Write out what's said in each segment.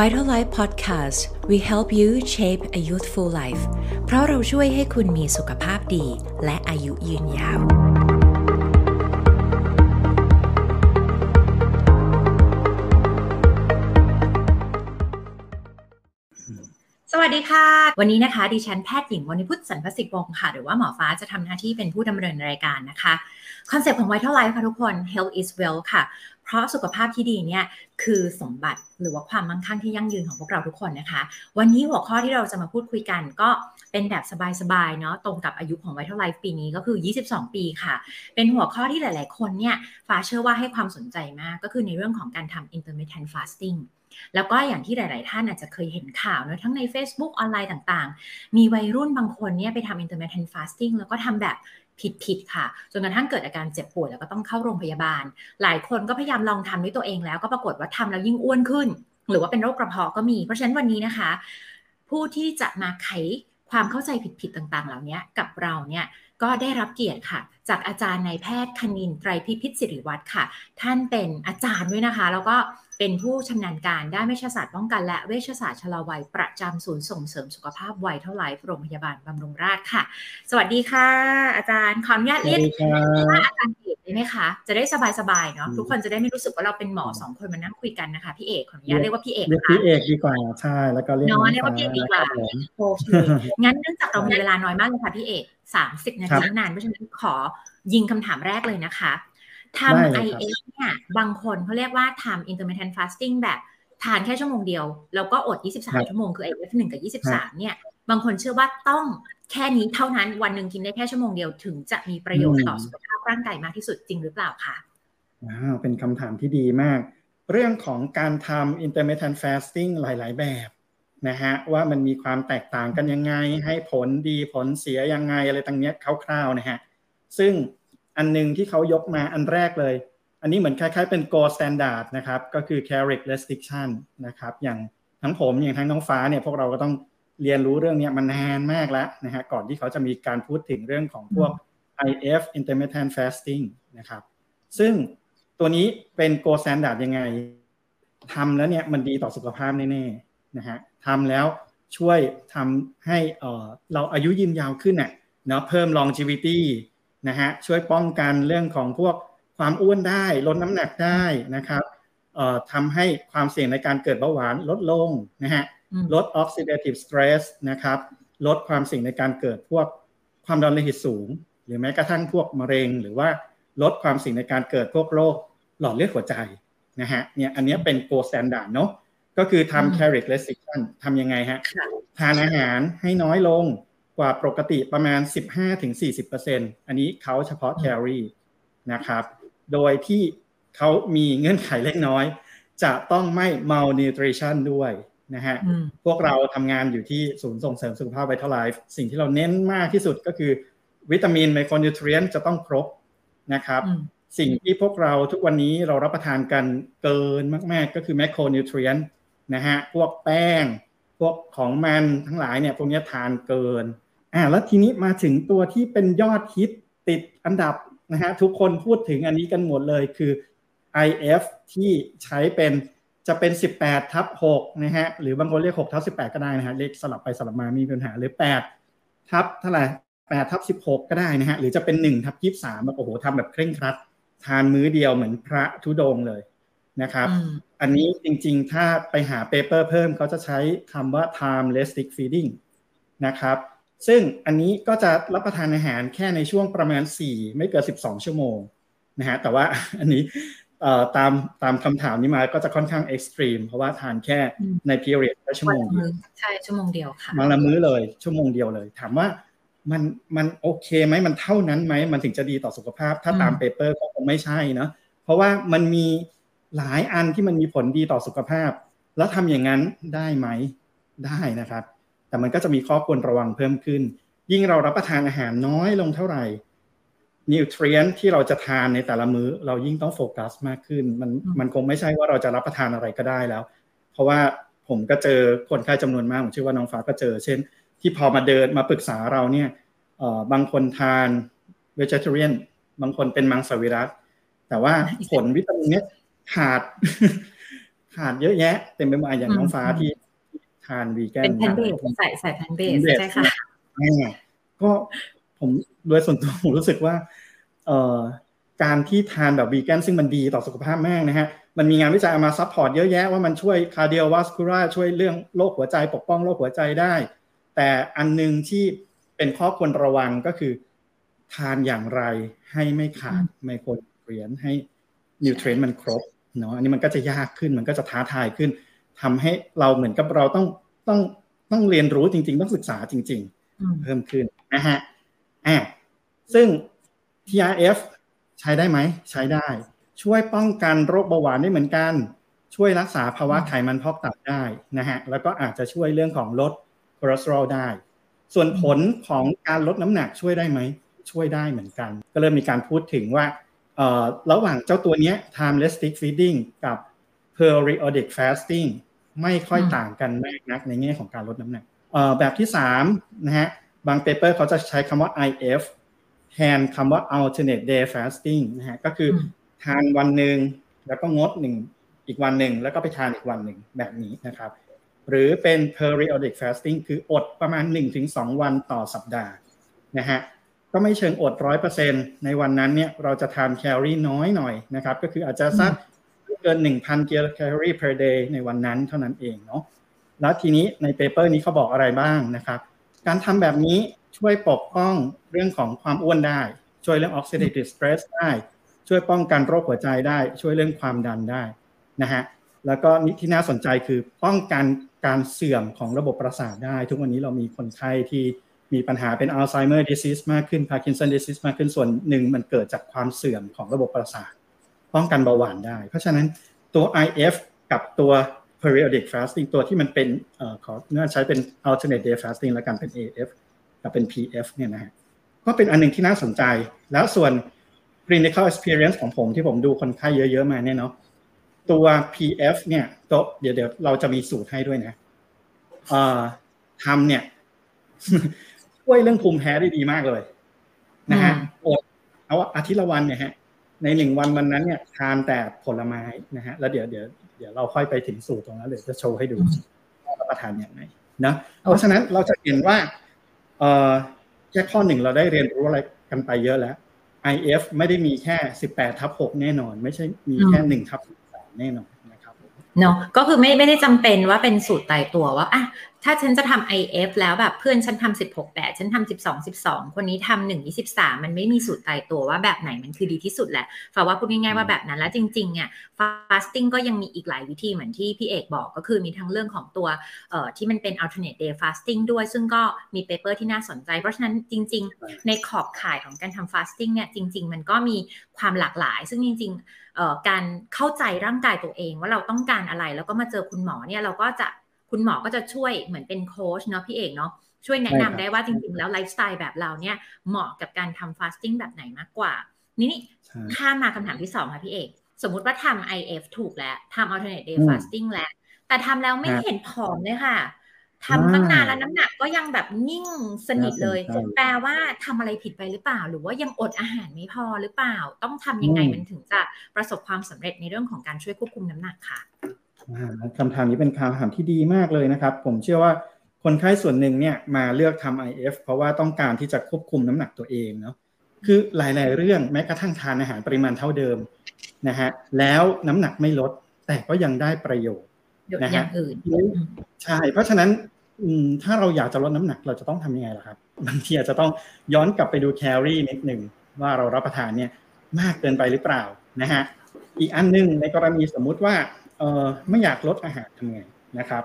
Vital Life Podcast we help you shape a youthful life เพราะเราช่วยให้คุณมีสุขภาพดี และอายุยืนยาว สวัสดีค่ะ วันนี้นะคะ ดิฉันแพทย์หญิงวณิพุทธสันพสิกวงศ์ค่ะ หรือว่าหมอฟ้าจะทำหน้าที่เป็นผู้ดำเนินรายการนะคะ คอนเซปต์ของ Vital Life ค่ะทุกคน Health is Wealth ค่ะ เพราะสุขภาพที่ดีเนี่ยคือสมบัติหรือว่าความมั่งคั่งที่ยั่งยืนของพวกเราทุกคนนะคะ วันนี้หัวข้อที่เราจะมาพูดคุยกันก็เป็นแบบสบายๆเนาะตรงกับอายุของ Vital Life ปีนี้ก็คือ 22 ปีค่ะ เป็นหัวข้อที่หลายๆคนเนี่ยฟ้าเชื่อว่าให้ความสนใจมากก็คือในเรื่องของการทำ intermittent fasting แล้วก็อย่างที่หลาย ๆ ท่านอาจจะเคยเห็นข่าวเนะทั้งใน Facebook ออนไลน์ต่าง ๆ มีวัยรุ่นบางคนเนี่ยไปทำ intermittent fasting แล้วก็ทำแบบ ผิดๆค่ะ จนกระทั่งเกิดอาการเจ็บปวยแล้วก็ต้องเข้าโรงพยาบาล หลายคนก็พยายามลองทำด้วยตัวเองแล้วก็ปรากฏว่าทำแล้วยิ่งอ้วนขึ้น หรือว่าเป็นโรคกระเพาะก็มี เพราะฉะนั้นวันนี้นะคะ ผู้ที่จะมาไขความเข้าใจผิดๆต่างๆ เหล่านี้กับเราเนี่ยก็ได้รับเกียรติค่ะ จากอาจารย์นายแพทย์คณินไตรพิพิธสิริวัตรค่ะ ท่านเป็นอาจารย์ด้วยนะคะ แล้วก็ เป็นผู้ชำนาญการด้านเวชศาสตร์ป้องกันและเวชศาสตร์ชะลอวัยประจำศูนย์ส่งเสริมสุขภาพวัยเท่าไรโรงพยาบาลบำรุงราษฎร์ค่ะ สวัสดีค่ะ อาจารย์ขออนุญาตเรียกว่าอาจารย์เอกได้ไหมคะจะได้สบายๆเนาะทุกคนจะได้ไม่รู้สึกว่าเราเป็นหมอสองคนมานั่งคุยกันนะคะพี่เอกขออนุญาตเรียกว่าพี่เอกเรียกพี่เอกดีกว่าใช่แล้วก็เรียกน้องเรียกว่าพี่เอกดีกว่าโอเคงั้นเนื่องจากเรามีเวลาน้อยมากเลยค่ะพี่เอกสามสิบนาทีนานเพราะฉะนั้นขอยิงคำถามแรกเลยนะคะ ทำ IF เนี่ยบางคนเขาเรียกว่าทำ intermittent fasting แบบทานแค่ชั่วโมงเดียว แล้วก็อด 23 ชั่วโมงคือ IF 1กับ 23 เนี่ย บางคนเชื่อว่าต้องแค่นี้เท่านั้นวันหนึ่งกินได้แค่ชั่วโมงเดียวถึงจะมีประโยชน์ต่อสุขภาพร่างกายมากที่สุดจริงหรือเปล่าคะว้าวเป็นคำถามที่ดีมาก เรื่องของการทำ intermittent fasting หลาย ๆ แบบนะฮะว่ามันมีความแตกต่างกันยังไง ให้ผลดีผลเสียยังไงอะไรต่างเนี้ยคร่าวๆนะฮะซึ่ง อันนึงที่เขายกมาอันแรกเลย อันนี้เหมือนคล้ายๆเป็น gold standard นะครับ ก็คือ caloric restriction นะครับ อย่างทั้งผมอย่างทั้งน้องฟ้าเนี่ยพวกเราก็ต้องเรียนรู้เรื่องนี้มานานมากแล้วนะฮะก่อนที่เขาจะมีการพูดถึงเรื่องของพวก IF intermittent fasting นะครับ ซึ่งตัวนี้เป็น gold standard ยังไงทำแล้วเนี่ยมันดีต่อสุขภาพแน่ๆนะฮะทำแล้วช่วยทำให้เราอายุยืนยาวขึ้นเน่ยเนาะเพิ่ม longevity นะฮะช่วยป้องกันเรื่องของพวกความอ้วนได้ ลดน้ำหนักได้นะครับทำให้ความเสี่ยงในการเกิดเบาหวานลดลงนะฮะลด oxidative stress นะครับลดความเสี่ยงในการเกิดพวกความดันโลหิตสูง หรือแม้กระทั่งพวกมะเร็ง หรือว่าลดความเสี่ยงในการเกิดพวกโรคหลอดเลือดหัวใจนะฮะเนี่ยอันนี้เป็น gold standard เนาะก็คือทำ caloric restriction ทำยังไงฮะทานอาหารให้น้อยลง กว่าปกติประมาณ 15-40%อันนี้เขาเฉพาะแคลอรี่นะครับ โดยที่เขามีเงื่อนไขเล็กน้อย จะต้องไม่ malnutrition ด้วยนะฮะ พวกเราทำงานอยู่ที่ศูนย์ส่งเสริมสุขภาพไวท์ไลฟ์สิ่งที่เราเน้นมากที่สุดก็คือ วิตามินไมโครนิวทรียนจะต้องครบนะครับ สิ่งที่พวกเราทุกวันนี้เรารับประทานกันเกินมากๆ ก็คือแมคโครนิวทรียนนะฮะ พวกแป้ง พวกของมันทั้งหลายเนี่ยพวกนี้ทานเกิน อ่าแล้วทีนี้มาถึงตัวที่เป็นยอดฮิตติดอันดับนะฮะทุกคนพูดถึงอันนี้กันหมดเลยคือ IF ที่ใช้เป็นจะเป็น 18ทับ6นะฮะหรือบางคนเรียก6ทับ18 ก็ได้นะฮะเลขสลับไปสลับมามีปัญหาหรือ 8 ทับเท่าไหร่8ทับ16 ก็ได้นะฮะหรือจะเป็น1ทับ23แบบโอ้โหทำแบบเคร่งครัด ทานมื้อเดียวเหมือนพระทุดงเลยนะครับ อันนี้จริงๆ ถ้าไปหา paper เพิ่มเขาจะใช้คำว่า time restrict feeding นะครับ ซึ่งอันนี้ก็จะรับประทานอาหารแค่ในช่วงประมาณ 4 ไม่เกิน 12 ชั่วโมงนะฮะแต่ว่าอันนี้ตามตามคำถามนี้มาก็จะค่อนข้าง extreme เพราะว่าทานแค่ใน period แค่ชั่วโมงเดียวใช่ชั่วโมงเดียวค่ะมาละมื้อเลยชั่วโมงเดียวเลย ถามว่ามันมันโอเคไหมมันเท่านั้นไหมมันถึงจะดีต่อสุขภาพ ถ้าตาม paper ก็คงไม่ใช่นะเพราะว่ามันมีหลายอันที่มันมีผลดีต่อสุขภาพ แล้วทำอย่างนั้นได้ไหมได้นะครับ แต่มันก็จะมีข้อควรระวังเพิ่มขึ้น ยิ่งเรารับประทานอาหารน้อยลงเท่าไหร่นิวทรีนที่เราจะทานในแต่ละมื้อ เรายิ่งต้องโฟกัสมากขึ้น มันมันคงไม่ใช่ว่าเราจะรับประทานอะไรก็ได้แล้ว เพราะว่าผมก็เจอคนไข้จำนวนมากผมเชื่อว่าน้องฟ้าก็เจอ เช่น ที่พอมาเดินมาปรึกษาเราเนี่ยบางคนทาน vegetarian บางคนเป็นมังสวิรัติแต่ว่าผลวิตามินเนี้ยขาดขาดเยอะแยะเต็มไปหมดอย่างน้องฟ้าที่ ทานวีแกนเป็น plant-basedใช่ใช่ plant-based ใช่ค่ะก็ผมโดยส่วนตัวผมรู้สึกว่า เอ่อการที่ทานแบบวีแกนซึ่งมันดีต่อสุขภาพมากนะฮะ มันมีงานวิจัยเอามา support เยอะแยะว่ามันช่วย cardiovascular ช่วยเรื่องโรคหัวใจปกป้องโรคหัวใจได้ แต่อันนึงที่เป็นข้อควรระวังก็คือ ทานอย่างไรให้ไม่ขาดไม่ควรเปลี่ยนให้นิวเทรนต์มันครบเนาะอันนี้มันก็จะยากขึ้นมันก็จะท้าทายขึ้น ทำให้เราเหมือนกับเราต้องต้องต้องเรียนรู้จริง ๆ ต้องศึกษาจริง ๆ เพิ่มขึ้นนะฮะอ่าซึ่ง TRF ใช้ได้ไหม ใช้ได้ ช่วยป้องกันโรคเบาหวานได้เหมือนกัน ช่วยรักษาภาวะไขมันพอกตับได้นะฮะแล้วก็อาจจะช่วยเรื่องของลดคอเลสเตอรอลได้ ส่วนผลของการลดน้ำหนักช่วยได้ไหม ช่วยได้เหมือนกัน ก็เริ่มมีการพูดถึงว่าระหว่างเจ้าตัวนี้ time restrict feeding กับ periodic fasting ไม่ค่อยต่างกันมากนักในแง่ของการลดน้ำหนักแบบที่3นะฮะบางเปเปอร์เขาจะใช้คำว่า IF แทนคำว่า alternate day fasting นะฮะก็คือทานวันหนึ่งแล้วก็งดหนึ่งอีกวันหนึ่งแล้วก็ไปทานอีกวันหนึ่งแบบนี้นะครับ หรือเป็น periodic fasting คืออดประมาณ 1-2 วันต่อสัปดาห์นะฮะก็ไม่เชิงอดร้อยเปอร์เซ็นในวันนั้นเนี่ยเราจะทานแคลอรี่น้อยหน่อยนะครับ ก็คืออาจจะสัก เกิน 1,000แคลอรี่ per day ในวันนั้นเท่านั้นเองเนาะแล้วทีนี้ในเปเปอร์นี้เขาบอกอะไรบ้างนะครับ การทำแบบนี้ช่วยปกป้องเรื่องของความอ้วนได้ ช่วยเรื่อง oxidative stress ได้ ช่วยป้องกันโรคหัวใจได้ ช่วยเรื่องความดันได้นะฮะแล้วก็นี่ที่น่าสนใจคือป้องกันการเสื่อมของระบบประสาทได้ ทุกวันนี้เรามีคนไข้ที่มีปัญหาเป็น Alzheimer's disease มากขึ้น Parkinson's disease มากขึ้นส่วนหนึ่งมันเกิดจากความเสื่อมของระบบประสาท ป้องกันเบาหวานได้ เพราะฉะนั้นตัว IF กับตัว periodic fasting ตัวที่มันเป็นอขอเนื่อใช้เป็น alternate day fasting แล้วกันเป็น AF กับเป็น PF เนี่ยนะฮะก็เป็นอันหนึ่งที่น่าสนใจ แล้วส่วน clinical experience ของผมที่ผมดูคนไข้เยอะๆมาเนี่ยเนาะตัว PF เนี่ยตัวเดี๋ยวเดี๋ยวเราจะมีสูตรให้ด้วยนะทำเนี่ยช่วยเรื่องภูมิแพ้ได้ดีมากเลยนะฮะอดเอาอาทิตย์ละวันเนี่ยฮะ ในหนึ่งวันวันนั้นเนี่ยทานแต่ผลไม้นะฮะแล้วเดี๋ยวเดี๋ยวเดี๋ยวเราค่อยไปถึงสูตรตรงนั้นเดี๋ยวจะโชว์ให้ดูว่ารับประทานอย่างไรนะเพราะฉะนั้นเราจะเห็นว่าเออแค่ข้อหนึ่งเราได้เรียนรู้อะไรกันไปเยอะแล้ว IF ไม่ได้มีแค่สิบแปดทับหกแน่นอน ไม่ใช่มีแค่หนึ่งทับสามแน่นอนเนาะก็คือไม่ไม่ได้จำเป็นว่าเป็นสูตรตายตัวว่าอะ ถ้าฉันจะทำ IF แล้วแบบเพื่อนฉันทำ16แบบฉันทำ12 12คนนี้ทำ1 23มันไม่มีสูตรตายตัวว่าแบบไหนมันคือดีที่สุดแหละฝากว่าพูดง่ายๆว่าแบบนั้นแล้วจริงๆเนี่ย fasting ก็ยังมีอีกหลายวิธีเหมือนที่พี่เอกบอกก็คือมีทั้งเรื่องของตัวเอ่อที่มันเป็น alternate day fasting ด้วยซึ่งก็มี paper ที่น่าสนใจ เพราะฉะนั้นจริง ๆ ในขอบข่ายของการทำ fasting เนี่ยจริง ๆ มันก็มีความหลากหลาย ซึ่งจริงๆการเข้าใจร่างกายตัวเองว่าเราต้องการอะไรแล้วก็มาเจอคุณหมอเนี่ยเราก็จะ คุณหมอก็จะช่วยเหมือนเป็นโค้ชเนาะพี่เอกเนาะช่วยแนะนำได้ว่าจริงๆ แล้วไลฟ์สไตล์แบบเราเนี่ยเหมาะกับการทำ fasting แบบไหนมากกว่า นี่ข้ามมาคำถามที่สองค่ะพี่เอก สมมุติว่าทำ IF ถูกแล้วทำ alternate day fasting แล้ว แต่ทำแล้วไม่เห็นผอมเลยค่ะทำตั้งนานแล้วน้ำหนักก็ยังแบบนิ่งสนิทเลย แปลว่าทำอะไรผิดไปหรือเปล่า หรือว่ายังอดอาหารไม่พอหรือเปล่า ต้องทำยังไงมันถึงจะประสบความสำเร็จในเรื่องของการช่วยควบคุมน้ำหนักค่ะ คำถามนี้เป็นคำถามที่ดีมากเลยนะครับ ผมเชื่อว่าคนไข้ส่วนหนึ่งเนี่ยมาเลือกทำ IF เพราะว่าต้องการที่จะควบคุมน้ำหนักตัวเองเนาะคือหลาย ๆ เรื่องแม้กระทั่งทานอาหารปริมาณเท่าเดิมนะฮะแล้วน้ำหนักไม่ลด แต่ก็ยังได้ประโยชน์นะฮะใช่เพราะฉะนั้นถ้าเราอยากจะลดน้ำหนักเราจะต้องทำยังไงล่ะครับบางทีอาจจะต้องย้อนกลับไปดูแคลอรี่นิดหนึ่งว่าเรารับประทานเนี่ยมากเกินไปหรือเปล่านะฮะอีกอันนึงในกรณีสมมุติว่าเออไม่อยากลดอาหารทำไงนะครับ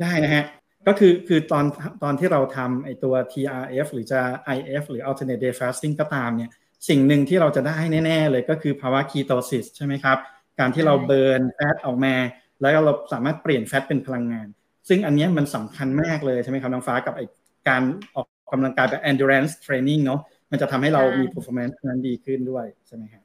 ได้นะฮะก็คือคือตอนตอนที่เราทำไอตัว TRF หรือจะ IF หรือ alternate day fasting ก็ตามเนี่ยสิ่งหนึ่งที่เราจะได้แน่ๆเลยก็คือภาวะ ketosis ใช่ไหมครับ การที่เรา burn fat ออกมา แล้วเราสามารถเปลี่ยน fat เป็นพลังงาน ซึ่งอันนี้มันสำคัญมากเลยใช่ไหมครับน้องฟ้ากับไอการออกกำลังกายแบบ endurance training เนาะมันจะทำให้เรามี performance นั้นดีขึ้นด้วยใช่ไหมครับ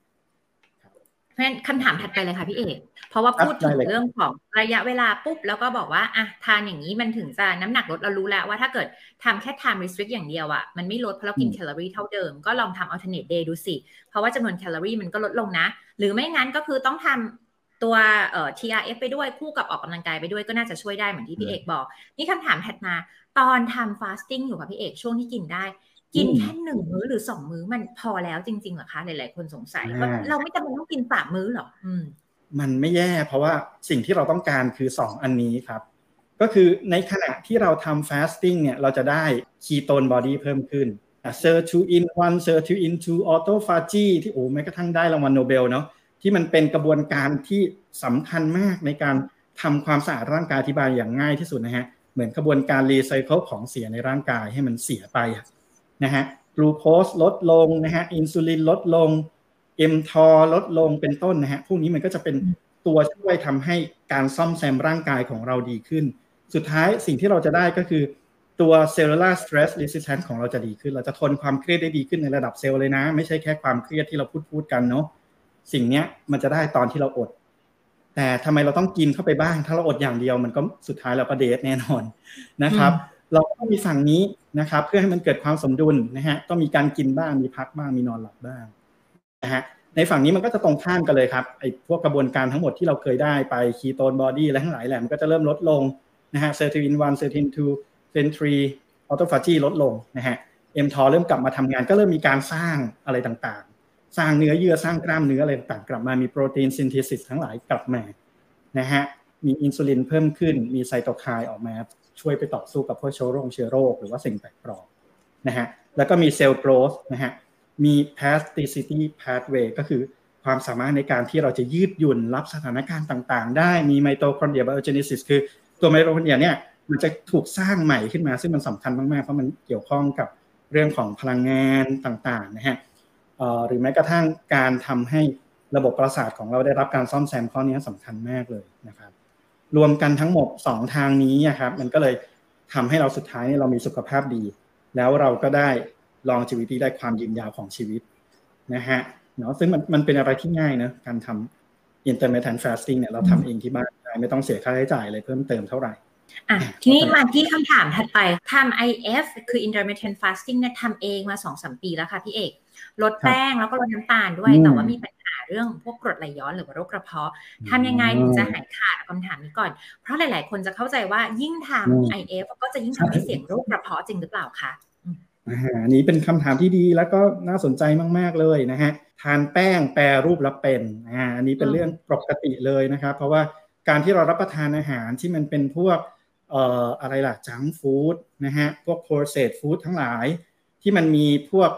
เพราะฉะนั้นคำถามถัดไปเลยค่ะพี่เอก เพราะว่าพูดถึงเรื่องของระยะเวลาปุ๊บ แล้วก็บอกว่าอะทานอย่างนี้มันถึงจะน้ำหนักลดเรารู้แล้วว่าถ้าเกิดทำแค่ time restrict อย่างเดียวอะมันไม่ลดเพราะเรากินแคลอรี่เท่าเดิม ก็ลองทำ alternate day ดูสิ เพราะว่าจำนวนแคลอรี่มันก็ลดลงนะ หรือไม่งั้นก็คือต้องทำตัวเอ่อ TRF ไปด้วยคู่กับออกกำลังกายไปด้วยก็น่าจะช่วยได้เหมือนที่พี่เอกบอก นี่คำถามถัดมาตอนทำ fasting อยู่ค่ะพี่เอกช่วงที่กินได้ กินแค่หนึ่งมื้อหรือสองมื้อมันพอแล้วจริงๆเหรอคะหลายๆคนสงสัยว่าเราไม่จำเป็นต้องกินสามมื้อหรออืมมันไม่แย่เพราะว่าสิ่งที่เราต้องการคือสองอันนี้ครับ ก็คือในขณะที่เราทำ fasting เนี่ยเราจะได้ ketone body เพิ่มขึ้น sirtuin one sirtuin two autophagy ที่โอ้แม้กระทั่งได้รางวัลโนเบลเนาะที่มันเป็นกระบวนการที่สำคัญมากในการทำความสะอาดร่างกายอธิบายอย่างง่ายที่สุดนะฮะ เหมือนกระบวนการรีไซเคิลของเสียในร่างกายให้มันเสียไป นะฮะกลูโคสลดลงนะฮะอินซูลินลดลงเอ็มทอลดลงเป็นต้นนะฮะพวกนี้มันก็จะเป็นตัวช่วยทำให้การซ่อมแซมร่างกายของเราดีขึ้น สุดท้ายสิ่งที่เราจะได้ก็คือตัว cellular stress resistance ของเราจะดีขึ้น เราจะทนความเครียดได้ดีขึ้นในระดับเซลล์เลยนะ ไม่ใช่แค่ความเครียดที่เราพูดพูดกันเนาะสิ่งเนี้ยมันจะได้ตอนที่เราอด แต่ทำไมเราต้องกินเข้าไปบ้าง ถ้าเราอดอย่างเดียวมันก็สุดท้ายเราก็เดทแน่นอนนะครับ เราก็มีฝั่งนี้นะครับ เพื่อให้มันเกิดความสมดุลนะฮะต้องมีการกินบ้างมีพักบ้างมีนอนหลับบ้างนะฮะในฝั่งนี้มันก็จะตรงข้ามกันเลยครับไอ้พวกกระบวนการทั้งหมดที่เราเคยได้ไป ketone body และทั้งหลายแหละมันก็จะเริ่มลดลงนะฮะ sirtuin one sirtuin two sirtuin three autophagy ลดลงนะฮะ mTOR เริ่มกลับมาทำงานก็เริ่มมีการสร้างอะไรต่างๆ สร้างเนื้อเยื่อสร้างกล้ามเนื้ออะไรต่างๆกลับมามี protein synthesis ทั้งหลายกลับมานะฮะมีอินซูลินเพิ่มขึ้นมีไซโตไคน์ออกมา ช่วยไปต่อสู้กับพวกเชื้อโรคเชื้อโรคหรือว่าสิ่งแปลกปลอมนะฮะแล้วก็มี cell growth นะฮะมี plasticity pathway ก็คือความสามารถในการที่เราจะยืดหยุ่นรับสถานการณ์ต่างๆ ได้มี mitochondria biogenesis คือตัวไมโตคอนเดรียเนี่ยมันจะถูกสร้างใหม่ขึ้นมา ซึ่งมันสำคัญมากๆ เพราะมันเกี่ยวข้องกับเรื่องของพลังงานต่างๆนะฮะหรือแม้กระทั่งการทำให้ระบบประสาทของเราได้รับการซ่อมแซมข้อนี้สำคัญมากเลยนะครับ รวมกันทั้งหมด 2 ทางนี้นะครับมันก็เลยทำให้เราสุดท้ายเรามีสุขภาพดี แล้วเราก็ได้ลองชีวิตที่ได้ความยืนยาวของชีวิตนะฮะเนาะซึ่งมันมันเป็นอะไรที่ง่ายนะการทำ intermittent fasting เนี่ยเราทำเองที่บ้านได้ไม่ต้องเสียค่าใช้จ่ายอะไรเพิ่มเติมเท่าไหร่อะทีนี้มาที่คำถามถัดไปทำ IF คือ intermittent fasting เนี่ยทำเองมาสองสมปีแล้วค่ะพี่เอก ลดแป้งแล้วก็ลดน้ำตาลด้วยแต่ว่ามีปัญหา เรื่องพวกกรดไหลย้อนหรือว่าโรคกระเพาะทำยังไงถึงจะหายขาดคำถามนี้ก่อน เพราะหลาย ๆ คนจะเข้าใจว่ายิ่งทำ IF ก็จะยิ่งทำให้เสี่ยงโรคกระเพาะจริงหรือเปล่าคะอันนี้เป็นคำถามที่ดีแล้วก็น่าสนใจมาก ๆ เลยนะฮะทานแป้งแปรรูปแล้วเป็นอ่าอันนี้เป็นเรื่องปกติเลยนะครับ เพราะว่าการที่เรารับประทานอาหารที่มันเป็นพวกเอ่ออะไรล่ะ junk food นะฮะพวก process food ทั้งหลาย ที่มันมีพวก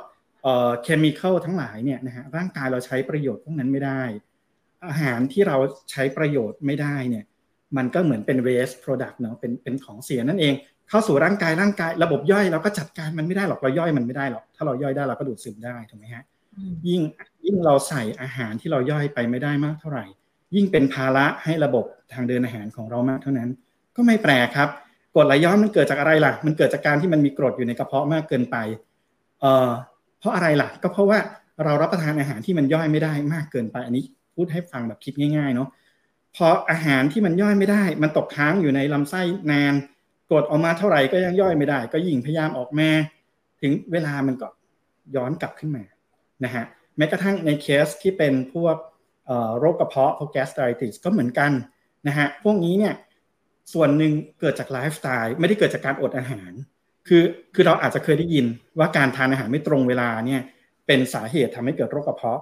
เอ่อ chemical ทั้งหลายเนี่ยนะฮะร่างกายเราใช้ประโยชน์พวกนั้นไม่ได้ อาหารที่เราใช้ประโยชน์ไม่ได้เนี่ยมันก็เหมือนเป็น waste product เนาะเป็นเป็นของเสียนั่นเอง เข้าสู่ร่างกายร่างกายระบบย่อยเราก็จัดการมันไม่ได้หรอกเราย่อยมันไม่ได้หรอกถ้าเราย่อยได้เราก็ดูดซึมได้ถูกไหมฮะยิ่งยิ่งเราใส่อาหารที่เราย่อยไปไม่ได้มากเท่าไหร่ ยิ่งเป็นภาระให้ระบบทางเดินอาหารของเรามากเท่านั้น ก็ไม่แปลกครับกรดไหลย้อนมันเกิดจากอะไรล่ะ มันเกิดจากการที่มันมีกรดอยู่ในกระเพาะมากเกินไปเอ่อเพ ราะอะไรล่ะ ก็เพราะว่าเรารับประทานอาหารที่มันย่อยไม่ได้มากเกินไปอันนี้พูดให้ฟังแบบคิดง่ายๆเนาะพออาหารที่มันย่อยไม่ได้ มันตกค้างอยู่ในลำไส้นานกรดออกมาเท่าไหร่ก็ยังย่อยไม่ได้ ก็ยิ่งพยายามออกมาถึงเวลามันก็ย้อนกลับขึ้นมานะฮะแม้กระทั่งในเคสที่เป็นพวกโรคกระเพาะพวก gastritis ก็เหมือนกันนะฮะพวกนี้เนี่ยส่วนหนึ่งเกิดจากไลฟ์สไตล์ไม่ได้เกิดจากการอดอาหาร คือคือเราอาจจะเคยได้ยินว่าการทานอาหารไม่ตรงเวลาเนี่ยเป็นสาเหตุทำให้เกิดโรคกระเพาะ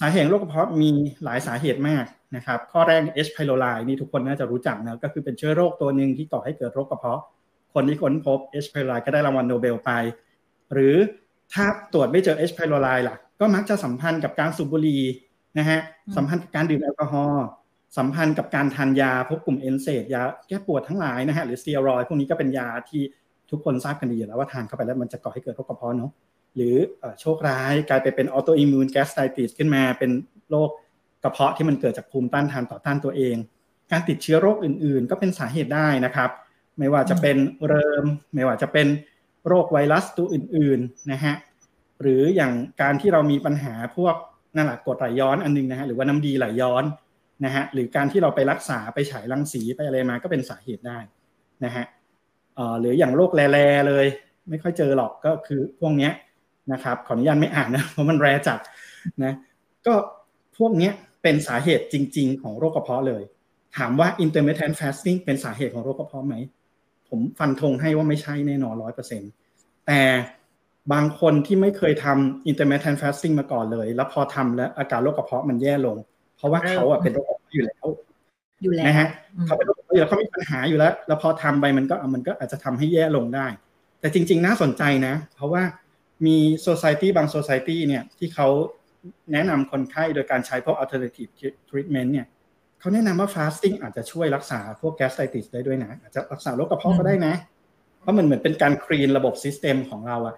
สาเหตุโรคกระเพาะมีหลายสาเหตุมากนะครับ ข้อแรก H. pylori นี่ทุกคนน่าจะรู้จักนะก็คือเป็นเชื้อโรคตัวหนึ่งที่ก่อให้เกิดโรคกระเพาะ คนที่ค้นพบ H. pylori ก็ได้รางวัลโนเบลไป หรือถ้าตรวจไม่เจอ H. pylori ล่ะ ก็มักจะสัมพันธ์กับการสูบบุหรี่นะฮะสัมพันธ์กับการดื่มแอลกอฮอล์สัมพันธ์กับการทานยาพวกกลุ่ม NSAID ยาแก้ปวดทั้งหลายนะฮะหรือสเตียรอยด์พวกนี้ก็เป็นยาที่ ทุกคนทราบกันดีอยู่แล้วว่าทานเข้าไปแล้วมันจะก่อให้เกิดโรคกระเพาะเนาะหรือโชคร้ายกลายไปเป็น autoimmune gastritis ขึ้นมาเป็นโรคกระเพาะที่มันเกิดจากภูมิต้านทานต่อต้านตัวเอง การติดเชื้อโรคอื่น ๆ ก็เป็นสาเหตุได้นะครับ ไม่ว่าจะเป็นเริม ไม่ว่าจะเป็นโรคไวรัสตัวอื่น ๆ นะฮะ หรืออย่างการที่เรามีปัญหาพวกนั่นแหละกรดไหลย้อนอันนึงนะฮะหรือว่าน้ำดีไหลย้อนนะฮะหรือการที่เราไปรักษาไปฉายรังสีไปอะไรมาก็เป็นสาเหตุได้นะฮะ หรืออย่างโรคแร่เลย ไม่ค่อยเจอหรอกก็คือพวกเนี้ยนะครับขออนุญาตไม่อ่านนะเพราะมันแรจัดนะก็พวกเนี้ยเป็นสาเหตุจริง ๆ ของโรคกระเพาะเลย ถามว่า intermittent fasting เป็นสาเหตุของโรคกระเพาะไหม ผมฟันธงให้ว่าไม่ใช่แน่นอนร้อยเปอร์เซ็นแต่บางคนที่ไม่เคยทำ intermittent fasting มาก่อนเลย แล้วพอทำแล้วอาการโรคกระเพาะมันแย่ลง เพราะว่าเขาอะเป็นโรคกระเพาะอยู่แล้วอยู่แล้วนะฮะเขาเป็นโรคกระ เพาะอยู่แล้วเขามีปัญหาอยู่แล้ว แล้วพอทำไปมันก็มันก็อาจจะทำให้แย่ลงได้ แต่จริง ๆ น่าสนใจนะ เพราะว่ามี society บาง society เนี่ยที่เขาแนะนำคนไข้โดยการใช้พวก alternative treatment เนี่ยเขาแนะนำว่า fasting อาจจะช่วยรักษาพวก gastritis ได้ด้วยนะ อาจจะรักษาโรคกระเพาะก็ได้นะ เพราะมันเหมือนเป็นการคลีนระบบซิสเต็มของเราอะ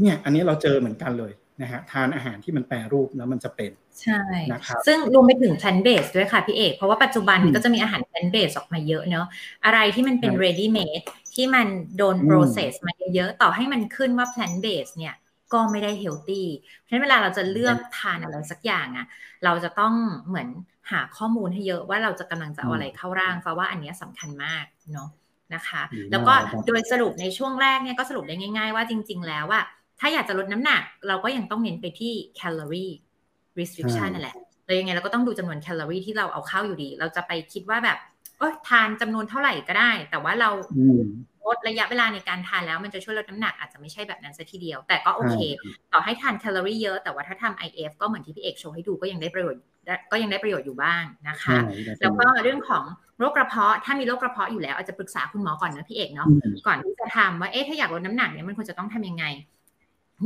เนี่ย อันนี้เราเจอเหมือนกันเลย นะฮะทานอาหารที่มันแปรรูปแล้วมันจะเป็นใช่นะครับซึ่งรวมไปถึง plant based ด้วยค่ะพี่เอกเพราะว่าปัจจุบันก็จะมีอาหาร plant based ออกมาเยอะเนาะอะไรที่มันเป็น ready made ที่มันโดน process มาเยอะๆต่อให้มันขึ้นว่า plant based เนี่ยก็ไม่ได้เฮลตี้ เพราะฉะนั้นเวลาเราจะเลือกทานอะไรสักอย่างอะเราจะต้องเหมือนหาข้อมูลให้เยอะว่าเราจะกำลังจะเอาอะไรเข้าร่างเพราะว่าอันนี้สำคัญมากเนาะนะคะ แล้วก็โดยสรุปในช่วงแรกเนี่ยก็สรุปได้ง่าย ๆ ว่าจริง ๆ แล้วว่า ถ้าอยากจะลดน้ำหนัก เราก็ยังต้องเน้นไปที่แคลอรี่ restriction นั่นแหละเรายังไงเราก็ต้องดูจำนวนแคลอรี่ที่เราเอาเข้าอยู่ดี เราจะไปคิดว่าแบบเออทานจำนวนเท่าไหร่ก็ได้ แต่ว่าเราลดระยะเวลาในการทานแล้วมันจะช่วยลดน้ำหนักอาจจะไม่ใช่แบบนั้นซะทีเดียว แต่ก็โอเค ต่อให้ทานแคลอรี่เยอะ แต่ว่าถ้าทำ IF ก็เหมือนที่พี่เอกโชว์ให้ดูก็ยังได้ประโยชน์ก็ยังได้ประโยชน์อยู่บ้างนะคะ แล้วก็เรื่องของโรคกระเพาะ ถ้ามีโรคกระเพาะอยู่แล้วอาจจะปรึกษาคุณหมอก่อนนะพี่เอกเนาะก่อนที่จะทำว่าเอ๊ะถ้าอยากลดน้ำหนักเนี่ยมันควรจะต้องทำยังไง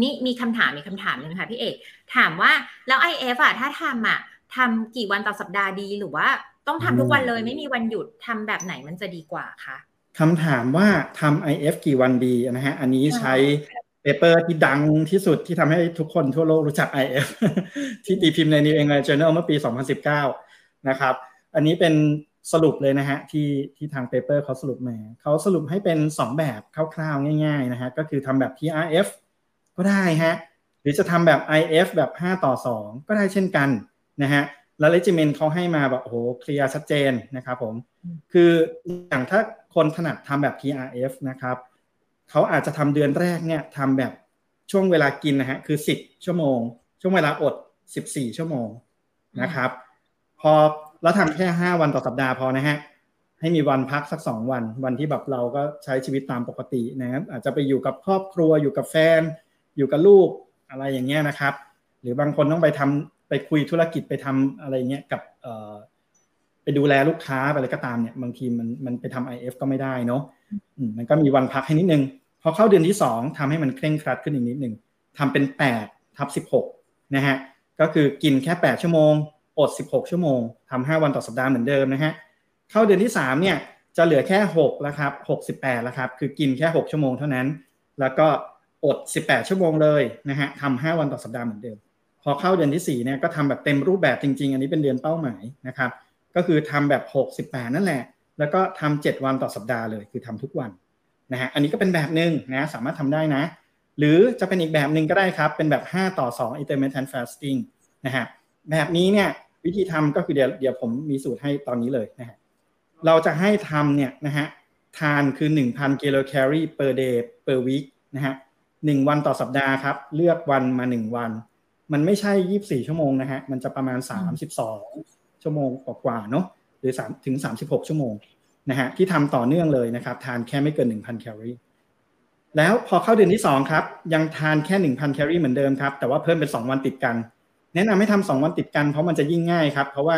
นี่มีคำถามมีคำถามนึงค่ะพี่เอกถามว่าแล้ว IF อะถ้าทำอะทำกี่วันต่อสัปดาห์ดีหรือว่าต้องทำทุกวันเลยไม่มีวันหยุดทำแบบไหนมันจะดีกว่าคะคำถามว่าทำ IF กี่วันดีนะฮะอันนี้ใช้เปเปอร์ที่ดังที่สุดที่ทำให้ทุกคนทั่วโลกรู้จัก IF ที่ตีพิมพ์ใน New England Journal เมื่อปี 2019 นะครับ อันนี้เป็นสรุปเลยนะฮะที่ที่ทางเปเปอร์เขาสรุปมาเขาสรุปให้เป็น 2 แบบคร่าวๆ ง่ายๆนะฮะก็คือทำแบบ TRF ก็ได้ฮะหรือจะทำแบบ IF แบบ 5 ต่อ 2 ก็ได้เช่นกันนะฮะแล้วเลจิเมนเขาให้มาแบบโอ้โหเคลียร์ชัดเจนนะครับผมคืออย่างถ้าคนถนัดทำแบบ TRF นะครับเขาอาจจะทำเดือนแรกเนี่ยทำแบบช่วงเวลากินนะฮะคือ 10 ชั่วโมง ช่วงเวลาอด 14 ชั่วโมงนะครับ พอเราทำแค่ 5 วันต่อสัปดาห์พอนะฮะให้มีวันพักสัก 2 วัน วันที่แบบเราก็ใช้ชีวิตตามปกตินะครับอาจจะไปอยู่กับครอบครัวอยู่กับแฟน อยู่กับลูกอะไรอย่างเงี้ยนะครับ หรือบางคนต้องไปทำไปคุยธุรกิจไปทำอะไรเงี้ยกับไปดูแลลูกค้าอะไรก็ตามเนี่ยบางทีมันมันไปทำ IF ก็ไม่ได้เนาะมันก็มีวันพักให้นิดนึง พอเข้าเดือนที่สองทำให้มันเคร่งครัดขึ้นอีกนิดนึงทำเป็นแปดทับสิบหกนะฮะก็คือกินแค่แปดชั่วโมง อดสิบหกชั่วโมงทำห้าวันต่อสัปดาห์เหมือนเดิมนะฮะเข้าเดือนที่สามเนี่ยจะเหลือแค่หกแล้วครับหกสิบแปดแล้วครับคือกินแค่หกชั่วโมงเท่านั้น แล้วก็ อดสิบแปดชั่วโมงเลยนะฮะทำห้าวันต่อสัปดาห์เหมือนเดิม พอเข้าเดือนที่สี่เนี่ยก็ทำแบบเต็มรูปแบบจริง ๆ อันนี้เป็นเดือนเป้าหมายนะครับ ก็คือทำแบบหกสิบแปดนั่นแหละ แล้วก็ทำเจ็ดวันต่อสัปดาห์เลย คือทำทุกวันนะฮะ อันนี้ก็เป็นแบบหนึ่งนะสามารถทำได้นะ หรือจะเป็นอีกแบบหนึ่งก็ได้ครับ เป็นแบบ 5 ต่อ 2 intermittent fasting นะฮะ แบบนี้เนี่ยวิธีทำก็คือเดี๋ยวเดี๋ยวผมมีสูตรให้ตอนนี้เลยนะฮะ เราจะให้ทำเนี่ยนะฮะทานคือ 1,000 กิโลแคลอรี่ per day per week นะฮะ หนึ่งวันต่อสัปดาห์ครับ เลือกวันมา1วัน มันไม่ใช่24ชั่วโมงนะฮะ มันจะประมาณ32ชั่วโมงกว่าๆเนาะหรือ3ถึง36ชั่วโมงนะฮะที่ทำต่อเนื่องเลยนะครับ ทานแค่ไม่เกิน1,000แคลอรี่แล้วพอเข้าเดือนที่2ครับยังทานแค่1,000แคลอรี่เหมือนเดิมครับ แต่ว่าเพิ่มเป็น2วันติดกัน แนะนำให้ทำ2วันติดกันเพราะมันจะยิ่งง่ายครับ เพราะว่า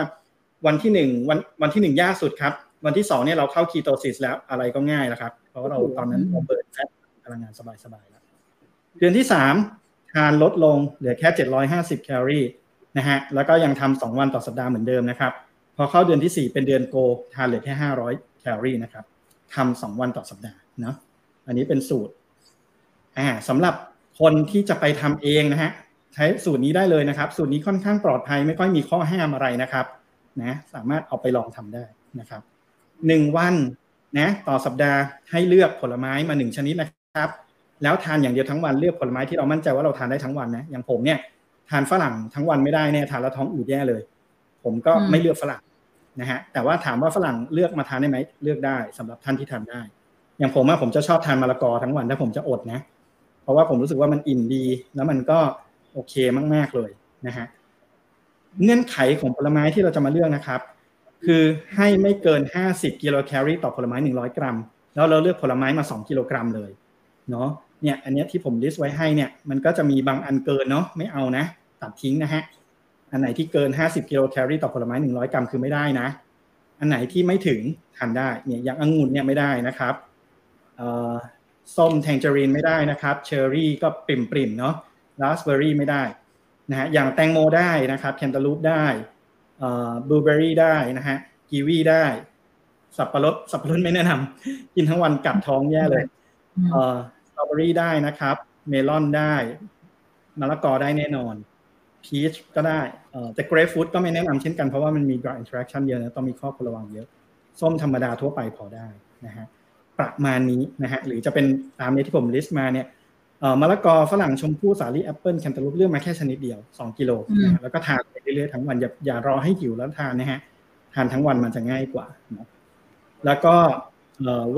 วันที่1วันวันที่1ยากสุดครับ วันที่2เนี่ยเราเข้า ketosis แล้วอะไรก็ง่ายแล้วครับ เพราะเราตอนนั้นเราเปิด fatพลังงานสบายๆแล้ว เดือนที่3ทานลดลงเหลือแค่750แคลอรี่นะฮะแล้วก็ยังทำ2วันต่อสัปดาห์เหมือนเดิมนะครับ พอเข้าเดือนที่ 4 เป็นเดือนโกทานเหลือแค่ 500แคลอรี่นะครับทำสองวันต่อสัปดาห์เนาะอันนี้เป็นสูตรอ่าสำหรับคนที่จะไปทำเองนะฮะใช้สูตรนี้ได้เลยนะครับ สูตรนี้ค่อนข้างปลอดภัยไม่ค่อยมีข้อห้ามอะไรนะครับนะสามารถเอาไปลองทำได้นะครับหนึ่งวันนะต่อสัปดาห์ให้เลือกผลไม้มาหนึ่งชนิดนะครับ แล้วทานอย่างเดียวทั้งวันเลือกผลไม้ที่เรามั่นใจว่าเราทานได้ทั้งวันนะอย่างผมเนี่ยทานฝรั่งทั้งวันไม่ได้เนี่ยทานแล้วท้องอืดแย่เลย ผมก็ไม่เลือกฝรั่งนะฮะแต่ว่าถามว่าฝรั่งเลือกมาทานได้ไหมเลือกได้สำหรับท่านที่ทานได้ อย่างผมว่าผมจะชอบทานมะละกอทั้งวันถ้าผมจะอดนะ เพราะว่าผมรู้สึกว่ามันอิ่มดี แล้วมันก็โอเคมาก ๆเลยนะฮะเงื่อนไขของผลไม้ที่เราจะมาเลือกนะครับ คือให้ไม่เกิน 50 กิโลแคลอรี่ต่อผลไม้ 100 กรัม แล้วเราเลือกผลไม้มา 2 กิโลกรัมเลยเนาะ เนี่ยอันนี้ที่ผม list ไว้ให้เนี่ยมันก็จะมีบางอันเกินเนาะไม่เอานะ ตัดทิ้งนะฮะ อันไหนที่เกิน 50กิโลแคลอรี่ต่อผลไม้ 100 กรัมคือไม่ได้นะ อันไหนที่ไม่ถึงทานได้เนี่ยอย่างองุ่นเนี่ยไม่ได้นะครับส้ม tangerine ไม่ได้นะครับเชอร์รี่ก็ปริ่มเนาะราสเบอร์รี่ไม่ได้นะฮะอย่างแตงโมได้นะครับแคนตาลูปได้บลูเบอร์รี่ได้นะฮะกีวีได้ สับปะรดสับปะรดไม่แนะนำกินทั้งวันกัดท้องแย่เลย เบอรี่ได้นะครับ เมลอนได้มะละกอได้แน่นอนพีชก็ได้แต่เกรฟฟูดก็ไม่แนะนำเช่นกันเพราะว่ามันมี drug interaction เยอะนะต้องมีข้อควรระวังเยอะ ส้มธรรมดาทั่วไปพอได้นะฮะประมาณนี้นะฮะหรือจะเป็นตามนี้ที่ผม list มาเนี่ยมะละกอฝรั่งชมพู่สาลี่แอปเปิลแคนตาลูปเลือกมาแค่ชนิดเดียว 2 กิโลนะแล้วก็ทานไปเรื่อยๆทั้งวันอย่าอย่ารอให้หิวแล้วทานนะฮะทานทั้งวันมันจะง่ายกว่านะแล้วก็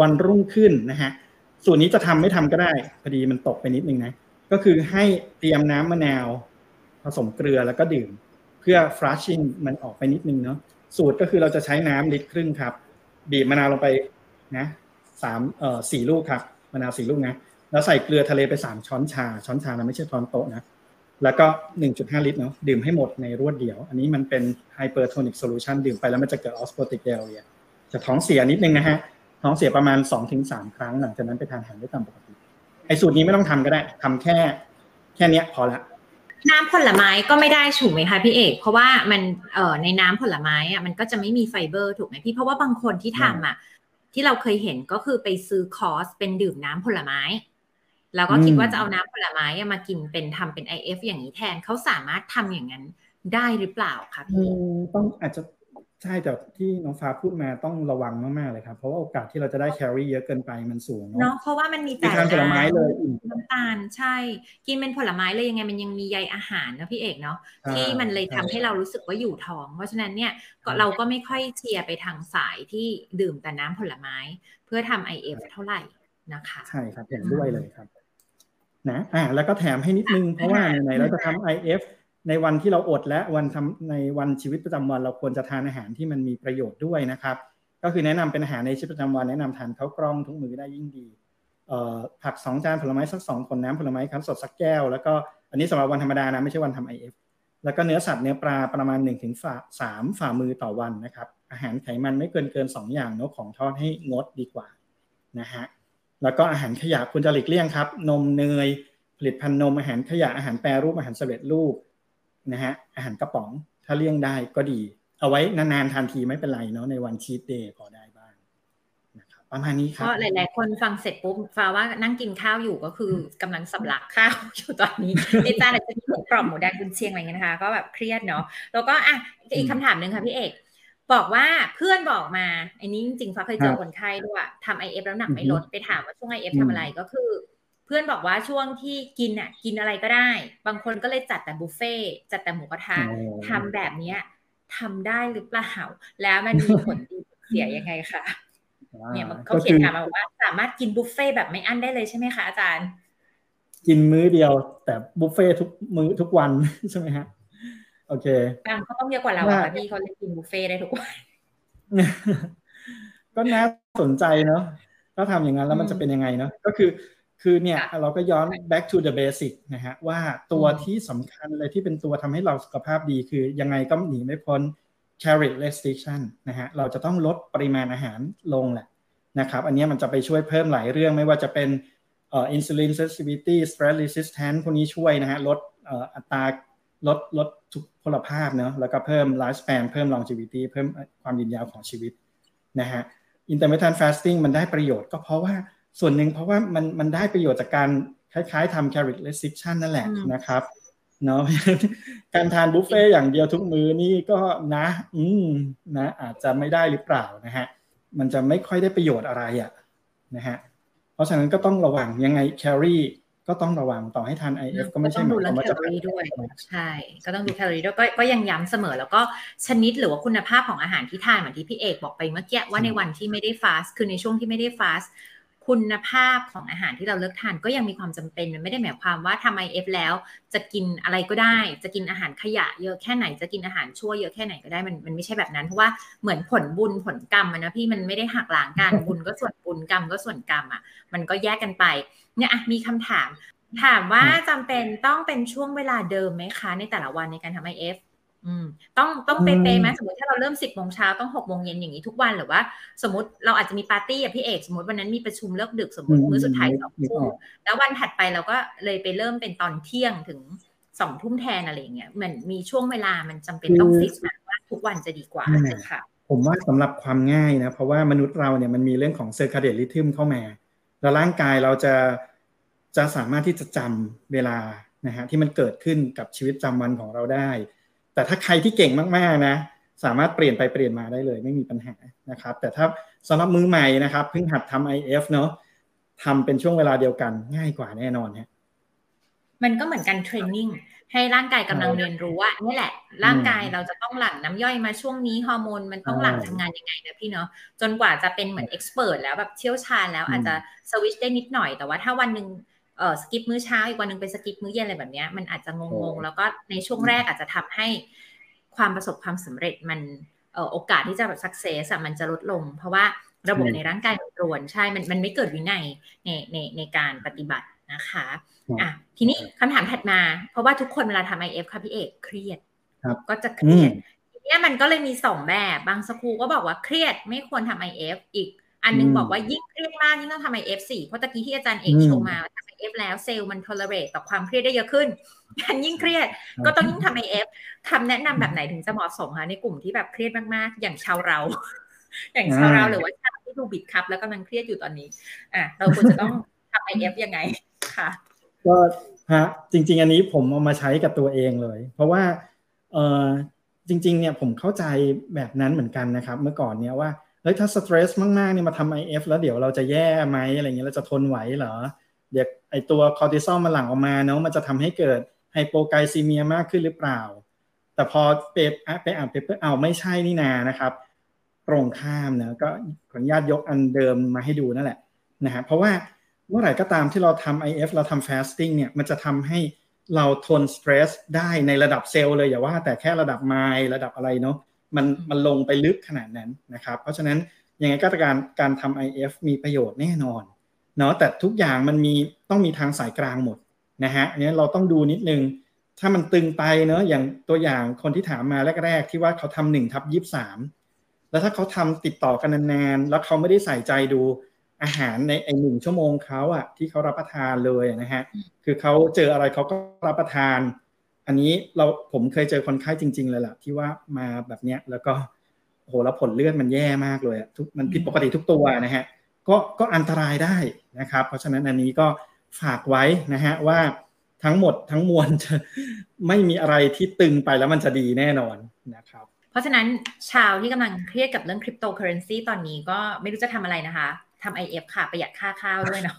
วันรุ่งขึ้นนะฮะ ส่วนนี้จะทำไม่ทำก็ได้พอดีมันตกไปนิดนึงนะก็คือให้เตรียมน้ำมะนาว ผสมเกลือแล้วก็ดื่ม เพื่อ flushing มันออกไปนิดนึงเนาะสูตรก็คือเราจะใช้น้ำลิตรครึ่งครับ บีบมะนาวลงไปนะสามเอ่อสี่ลูกครับมะนาวสี่ลูกนะแล้วใส่เกลือทะเลไปสามช้อนชา ช้อนชานะไม่ใช่ช้อนโต๊ะนะแล้วก็หนึ่งจุดห้าลิตรเนาะดื่มให้หมดในรวดเดียว อันนี้มันเป็น hypertonic solution ดื่มไปแล้วมันจะเกิด osmotic diarrhea จะท้องเสียนิดนึงนะฮะ ท้องเสียประมาณสองถึงสามครั้ง หลังจากนั้นไปทานอาหารได้ตามปกติไอ้สูตรนี้ไม่ต้องทำก็ได้ทำแค่ แค่เนี้ยพอละน้ำผลไม้ก็ไม่ได้ถูกไหมคะพี่เอก เพราะว่ามันเอ่อในน้ำผลไม้อะมันก็จะไม่มีไฟเบอร์ถูกไหมพี่เพราะว่าบางคนที่ทำอะ ที่เราเคยเห็นก็คือไปซื้อคอร์สเป็นดื่มน้ำผลไม้แล้วก็คิดว่าจะเอาน้ำผลไม้มากินเป็นทำเป็น IF อย่างนี้แทนเขาสามารถทำอย่างนั้นได้หรือเปล่าคะพี่ต้องอาจจะ ใช่แต่ที่น้องฟ้าพูดมาต้องระวังมากๆเลยครับ เพราะว่าโอกาสที่เราจะได้แคลอรี่เยอะเกินไปมันสูงเนาะเพราะว่ามันมีแต่ผลไม้เลยน้ำตาลใช่ กินเป็นผลไม้เลยยังไงมันยังมีใยอาหารนะพี่เอกเนาะที่มันเลยทำให้เรารู้สึกว่าอยู่ท้อง เพราะฉะนั้นเนี่ยเราก็ไม่ค่อยเชียร์ไปทางสายที่ดื่มแต่น้ำผลไม้ เพื่อทำไอเอฟเท่าไหร่นะคะใช่ครับเห็นด้วยเลยครับนะอ่าแล้วก็แถมให้นิดนึงเพราะว่าไหนเราจะทำ IF ในวันที่เราอดและวันทำในวันชีวิตประจำวันเราควรจะทานอาหารที่มันมีประโยชน์ด้วยนะครับ ก็คือแนะนำเป็นอาหารในชีวิตประจำวันแนะนำทานข้าวกล้องทุกมื้อได้ยิ่งดีผักสองจานผลไม้สักสองผลน้ำผลไม้ครับสดสักแก้ว แล้วก็อันนี้สำหรับวันธรรมดานะไม่ใช่วันทำไอเอฟแล้วก็เนื้อสัตว์เนื้อปลาประมาณ1นถึงสามฝ่ามือต่อวันนะครับ อาหารไขมันไม่เกินเกิน 2 อย่างเนาะของทอดให้งดดีกว่านะฮะแล้วก็อาหารขยะคุณจะหลีกเลี่ยงครับ นมเนยผลิตภัณฑ์นมอาหารขยะอาหารแปรรูปอาหารสำเร็จรูป นะฮะอาหารกระป๋องถ้าเลี่ยงได้ก็ดี เอาไว้นานๆทานทีไม่เป็นไรเนาะในวันชีตเดย์พอได้บ้างนะครับประมาณนี้ครับก็หลายๆ คนฟังเสร็จปุ๊บฟ้าว่านั่งกินข้าวอยู่ก็คือกำลังสำลักข้าวอยู่ตอนนี้ในจานอาจจะมีหมูกรอบหมูแดงกุนเชียงอะไรเงี้ยนะคะ ก็แบบเครียดเนาะแล้วก็อะอีกคำถามหนึ่งค่ะพี่เอกบอกว่าเพื่อนบอกมาอันนี้จริงๆฟ้าเคยเจอคนไข้ด้วยทำ IF แล้วหนักไม่ลดไปถามว่าช่วง IF ทำอะไรก็คือ เพื่อนบอกว่าช่วงที่กินอะกินอะไรก็ได้ บางคนก็เลยจัดแต่บุฟเฟ่จัดแต่หมูกระทะทำแบบเนี้ยทำได้หรือเปล่า แล้วมันมีผลดีเสียยังไงคะเนี่ยเขาเขียนถามมาว่า สามารถกินบุฟเฟ่แบบไม่อั้นได้เลยใช่ไหมคะอาจารย์ กินมื้อเดียว แต่บุฟเฟ่ทุกมื้อทุกวันใช่ไหมฮะโอเคบางเขาต้องเยอะกว่าเราค่ะพี่เขาเลยกินบุฟเฟ่ได้ทุกวันก็น่าสนใจเนาะถ้าทำอย่างนั้นแล้วมันจะเป็นยังไงเนาะก็คือ คือเนี่ยเราก็ย้อน back to the basic นะฮะว่าตัวที่สำคัญเลยที่เป็นตัวทำให้เราสุขภาพดีคือยังไงก็หนีไม่พ้น calorie restriction นะฮะเราจะต้องลดปริมาณอาหารลงแหละนะครับอันนี้มันจะไปช่วยเพิ่มหลายเรื่องไม่ว่าจะเป็นเอ่อ insulin sensitivity stress resistance พวกนี้ช่วยนะฮะลดเอ่ออัตราลดลดทุกพลภาพเนาะแล้วก็เพิ่ม lifespan เพิ่ม longevity เพิ่มความยืนยาวของชีวิตนะฮะ intermittent fasting มันได้ประโยชน์ก็เพราะว่า ส่วนหนึ่งเพราะว่ามันมันได้ประโยชน์จากการคล้ายๆทำ calorie restriction นั่นแหละนะครับเนาะการทานบุฟเฟ่อย่างเดียวทุกมื้อนี่ก็นะ อืมนะ อาจจะไม่ได้หรือเปล่านะฮะมันจะไม่ค่อยได้ประโยชน์อะไรอะ่ะนะฮะเพราะฉะนั้นก็ต้องระวังยังไงแคลอรี่ก็ต้องระวังต่อให้ทาน IF ก็ไม่ใช่หมายความว่าจะด้วยใช่ก็ต้องดูแคลอรี่ด้วยก็ก็ยังย้ำเสมอ แล้วก็ชนิดหรือว่าคุณภาพของอาหารที่ทานเหมือนที่พี่เอกบอกไปเมื่อกี้ว่าในวันที่ไม่ได้ฟาสคือในช่วงที่ไม่ได้ฟาส คคุณภาพของอาหารที่เราเลือกทานก็ยังมีความจำเป็นมันไม่ได้หมายความว่าทำไอเอฟแล้วจะกินอะไรก็ได้ จะกินอาหารขยะเยอะแค่ไหนจะกินอาหารชั่วเยอะแค่ไหนก็ได้มันมันไม่ใช่แบบนั้นเพราะว่าเหมือนผลบุญผลกรรมนะพี่มันไม่ได้หักล้างกันบุญก็ส่วนบุญกรรมก็ส่วนกรรมอะมันก็แยกกันไปเนี่ยมีคำถาม ถามว่าจำเป็นต้องเป็นช่วงเวลาเดิมไหมคะ ในแต่ละวันในการทำไอเอฟอืมต้องต้องเป๊ะๆไหมสมมติถ้าเราเริ่มสิบโมงเช้าต้องหกโมงเย็นอย่างนี้ทุกวันหรือว่า สมมติเราอาจจะมีปาร์ตี้อะพี่เอกสมมติวันนั้นมีประชุมเลิกดึกสมมติมื้อสุดท้ายสองทุ่มแล้ววันถัดไปเราก็เลยไปเริ่มเป็นตอนเที่ยงถึงสองทุ่มแทนอะไรอย่างเงี้ยเหมือนมีช่วงเวลามันจำเป็นต้อง fix นะว่าทุกวันจะดีกว่าค่ะ ผมว่าสำหรับความง่ายนะเพราะว่ามนุษย์เราเนี่ยมันมีเรื่องของ circadian rhythm เข้ามา แล้วร่างกายเราจะจะสามารถที่จะจำเวลานะฮะที่มันเกิดขึ้นกับชีวิตประจำวันของเราได้ แต่ถ้าใครที่เก่งมากๆนะ สามารถเปลี่ยนไปเปลี่ยนมาได้เลย ไม่มีปัญหานะครับ แต่ถ้าสำหรับมือใหม่นะครับเพิ่งหัดทำ IF เนาะทำเป็นช่วงเวลาเดียวกันง่ายกว่าแน่นอนฮะมันก็เหมือนการ training ให้ร่างกายกำลังเรียนรู้ว่านี่แหละ ร่างกายเราจะต้องหลั่งน้ำย่อยมาช่วงนี้ฮอร์โมนมันต้องหลั่งทำงานยังไงนะพี่เนาะจนกว่าจะเป็นเหมือน expert แล้วแบบเชี่ยวชาญแล้วอาจจะสวิชได้นิดหน่อยแต่ว่าถ้าวันหนึ่ง เออ skip มื้อเช้าอีกวันหนึ่งเป็น skip มื้อเย็นอะไรแบบนี้มันอาจจะงงๆ แล้วก็ในช่วงแรกอาจจะทำให้ความประสบความสำเร็จมันโอกาสที่จะแบบ success มันจะลดลง เพราะว่าระบบในร่างกายมันรวนใช่มันมันไม่เกิดวินัยในในในการปฏิบัตินะคะอะทีนี้คำถามถัดมา เพราะว่าทุกคนเวลาทำ IF ค่ะพี่เอกเครียดก็จะเครียดทีนี้มันก็เลยมีสองแบบบางสกูก็บอกว่าเครียดไม่ควรทำ IF อีกอันนึงบอกว่ายิ่งเครียดมากยิ่งต้องทำ IF สิเพราะตะกี้ที่อาจารย์เอกโชว์มาทำ IF แล้วเซลล์มัน tolerate ต่อความเครียดได้เยอะขึ้นการยิ่งเครียดก็ต้องยิ่งทำ IF คำแนะนำแบบไหนถึงจะเหมาะสมคะในกลุ่มที่แบบเครียดมากๆ อย่างชาวเรา อย่างชาวเราหรือว่าชาวที่ดูบิดครับ แล้วกำลังเครียดอยู่ตอนนี้ อะเราควรจะต้องทำ IF ยังไงค่ะก็ฮะจริง ๆ อันนี้ผมเอามาใช้กับตัวเองเลย เพราะว่าเออจริง ๆ เนี่ยผมเข้าใจแบบนั้นเหมือนกันนะครับ เมื่อก่อนเนี่ยว่าเฮ้ยถ้า stress มากๆเนี่ยมาทำ IF แล้วเดี๋ยวเราจะแย่ไหมอะไรเงี้ยเราจะทนไหวเหรอ เดี๋ยว ไอตัวคอร์ติซอลมันหลั่งออกมาเนาะมันจะทำให้เกิด hypoglycemia มากขึ้นหรือเปล่า แต่พอเปไปอ่าน paper เอาไม่ใช่นี่นานะครับตรงข้ามนะก็ขออนุญาตยกอันเดิมมาให้ดูนั่นแหละนะฮะเพราะว่าเมื่อไหร่ก็ตามที่เราทำ IF เราทำ fasting เนี่ยมันจะทำให้เราทน stress ได้ในระดับเซลล์เลยอย่าว่าแต่แค่ระดับไมล์ระดับอะไรเนาะมันมันลงไปลึกขนาดนั้นนะครับ เพราะฉะนั้นยังไงก็การการทำ IF มีประโยชน์แน่นอน เนาะแต่ทุกอย่างมันมีต้องมีทางสายกลางหมดนะฮะเนี้เราต้องดูนิดนึง ถ้ามันตึงไปเนอะอย่างตัวอย่างคนที่ถามมาแรกๆ ที่ว่าเขาทำหนึ่งทับยี่สามแล้วถ้าเขาทำติดต่อกันนานๆแล้วเขาไม่ได้ใส่ใจดูอาหารในไอหนึ่งชั่วโมงเขาอะที่เขารับประทานเลยนะฮะคือเขาเจออะไรเขาก็รับประทาน อันนี้เราผมเคยเจอคนไข้จริง ๆ เลยล่ะ ที่ว่ามาแบบเนี้ยแล้วก็โหแล้วผลเลือดมันแย่มากเลยทุกมันผิดปกติทุกตัวนะฮะ ก็ก็อันตรายได้นะครับ เพราะฉะนั้นอันนี้ก็ฝากไว้นะฮะว่าทั้งหมดทั้งมวลจะไม่มีอะไรที่ตึงไปแล้วมันจะดีแน่นอนนะครับ เพราะฉะนั้นชาวที่กำลังเครียดกับเรื่องคริปโตเคอเรนซีตอนนี้ก็ไม่รู้จะทำอะไรนะคะทำไอเอฟค่ะประหยัดค่าข้าวด้วยเนาะ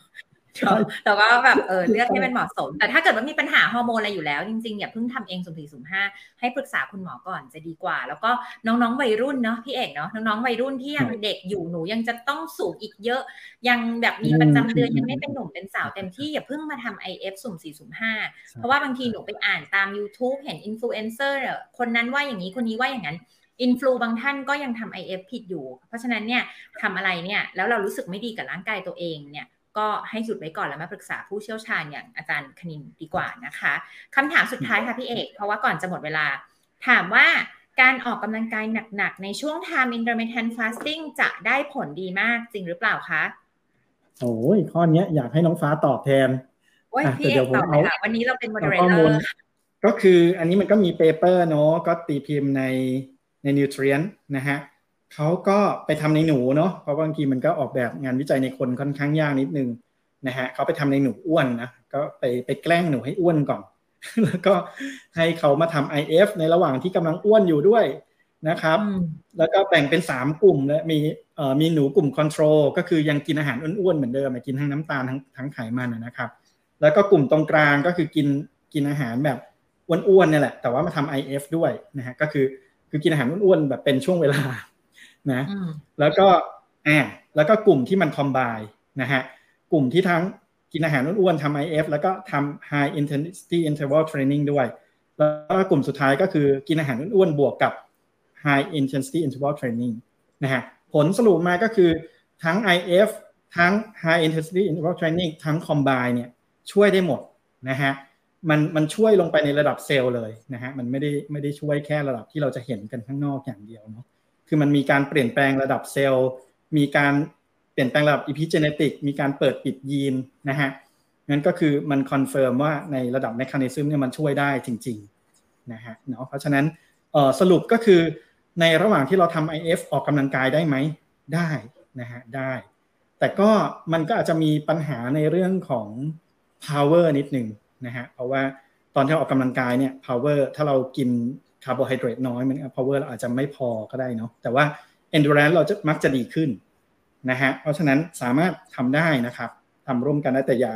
แล้วก็แบบเออเลือกให้มันเหมาะสม แต่ถ้าเกิดว่ามีปัญหาฮอร์โมนอะไรอยู่แล้ว จริงๆอย่าเพิ่งทำเองสุ่มสี่สุ่มห้าให้ปรึกษาคุณหมอก่อนจะดีกว่า แล้วก็น้องๆวัยรุ่นเนาะพี่เอกเนาะน้องๆวัยรุ่นที่ยังเด็กอยู่หนูยังจะต้องสูงอีกเยอะ ยังแบบมีประจำเดือนยังไม่เป็นหนุ่มเป็นสาวเต็มที่อย่าเพิ่งมาทำ IF สุ่มสี่สุ่มห้าเพราะว่าบางทีหนูไปอ่านตาม YouTube เห็นอินฟลูเอนเซอร์คนนั้นว่าอย่างนี้คนนี้ว่าอย่างนั้นอินฟลูบางท่านก็ยังทำ IF ผิดอยู่ เพราะฉะนั้นเนี่ยทำอะไรเนี่ย แล้วเรารู้สึกไม่ดีกับร่างกายตัวเองเนี่ย ก็ให้หยุดไว้ก่อนแล้วมาปรึกษาผู้เชี่ยวชาญอย่างอาจารย์คณินดีกว่านะคะคำถามสุดท้ายค่ะพี่เอก เพราะว่าก่อนจะหมดเวลา ถามว่าการออกกำลังกายหนักๆ ในช่วง time intermittent fasting จะได้ผลดีมากจริงหรือเปล่าคะโอ้ยข้อนี้อยากให้น้องฟ้าตอบแทนโอ้ยพี่เอกตอบเลยค่ะวันนี้เราเป็น moderator ก็คืออันนี้มันก็มี paper เนาะก็ตีพิมพ์ในใน Nutrients นะฮะ เขาก็ไปทำในหนูเนาะเพราะบางทีมันก็ออกแบบงานวิจัยในคนค่อนข้างยากนิดนึงนะฮะเขาไปทำในหนูอ้วนนะก็ไปไปแกล้งหนูให้อ้วนก่อน แล้วก็ให้เขามาทำ IF ในระหว่างที่กำลังอ้วนอยู่ด้วยนะครับ แล้วก็แบ่งเป็นสามกลุ่มและมีเอ่อมีหนูกลุ่มคอนโทรลก็คือยังกินอาหารอ้วนๆเหมือนเดิมกินทั้งน้ำตาลทั้งทั้งไขมันนะครับ แล้วก็กลุ่มตรงกลางก็คือกินกินอาหารแบบอ้วนๆนี่แหละแต่ว่ามาทำ IF ด้วยนะฮะก็คือคือกินอาหารอ้วนๆแบบเป็นช่วงเวลา นะแล้วก็อ่าแล้วก็กลุ่มที่มันคอมบายนะฮะกลุ่มที่ทั้งกินอาหารอ้วนๆทำ IF แล้วก็ทำ high intensity interval training ด้วย แล้วก็กลุ่มสุดท้ายก็คือกินอาหารอ้วนๆบวกกับ high intensity interval training นะฮะผลสรุปมาก็คือทั้ง IF ทั้ง high intensity interval training ทั้ง combine เนี่ยช่วยได้หมดนะฮะมันมันช่วยลงไปในระดับเซลล์เลยนะฮะมันไม่ได้ไม่ได้ช่วยแค่ระดับที่เราจะเห็นกันข้างนอกอย่างเดียวเนาะ คือมันมีการเปลี่ยนแปลงระดับเซลล์ มีการเปลี่ยนแปลงระดับ epigenetic มีการเปิดปิดยีนนะฮะงั้นก็คือมัน confirm ว่าในระดับ mechanism เนี่ยมันช่วยได้จริงๆนะฮะเนาะเพราะฉะนั้นสรุปก็คือในระหว่างที่เราทำ IF ออกกำลังกายได้ไหมได้นะฮะได้ แต่ก็มันก็อาจจะมีปัญหาในเรื่องของ power นิดหนึ่งนะฮะเพราะว่าตอนที่ออกกำลังกายเนี่ย power ถ้าเรากิน คาร์โบไฮเดรตน้อยมัน power เราอาจจะไม่พอก็ได้เนาะแต่ว่า endurance เราจะมักจะดีขึ้นนะฮะเพราะฉะนั้นสามารถทำได้นะครับทำร่วมกันได้แต่อย่า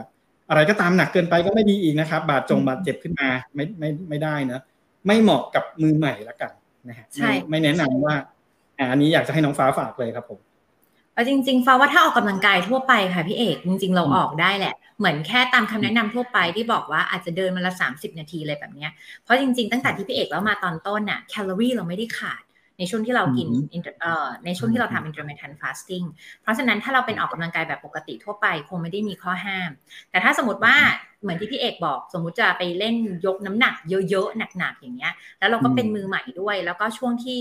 อะไรก็ตามหนักเกินไปก็ไม่ดีอีกนะครับ บาดจงบาดเจ็บขึ้นมาไม่ไม่ไม่ได้นะไม่เหมาะกับมือใหม่ละกันนะฮะไม่ไม่แนะนำว่าอันนี้อยากจะให้น้องฟ้าฝากเลยครับผมเอา จริงๆฟ้าว่าถ้าออกกำลังกายทั่วไปค่ะพี่เอกจริง ๆ เราออกได้แหละ เหมือนแค่ตามคำแนะนำทั่วไปที่บอกว่าอาจจะเดินวันละสามสิบนาทีอะไรแบบเนี้ยเพราะจริง ๆ ตั้งแต่ที่พี่เอกแล้วมาตอนต้นน่ะแคลอรี่เราไม่ได้ขาดในช่วงที่เรากินเอ่อในช่วงที่เราทำ intermittent fasting เพราะฉะนั้นถ้าเราเป็นออกกำลังกายแบบปกติทั่วไปคงไม่ได้มีข้อห้าม แต่ถ้าสมมติว่าเหมือนที่พี่เอกบอก สมมุติจะไปเล่นยกน้ำหนักเยอะๆหนักๆอย่างเงี้ย แล้วเราก็เป็นมือใหม่ด้วย แล้วก็ช่วงที่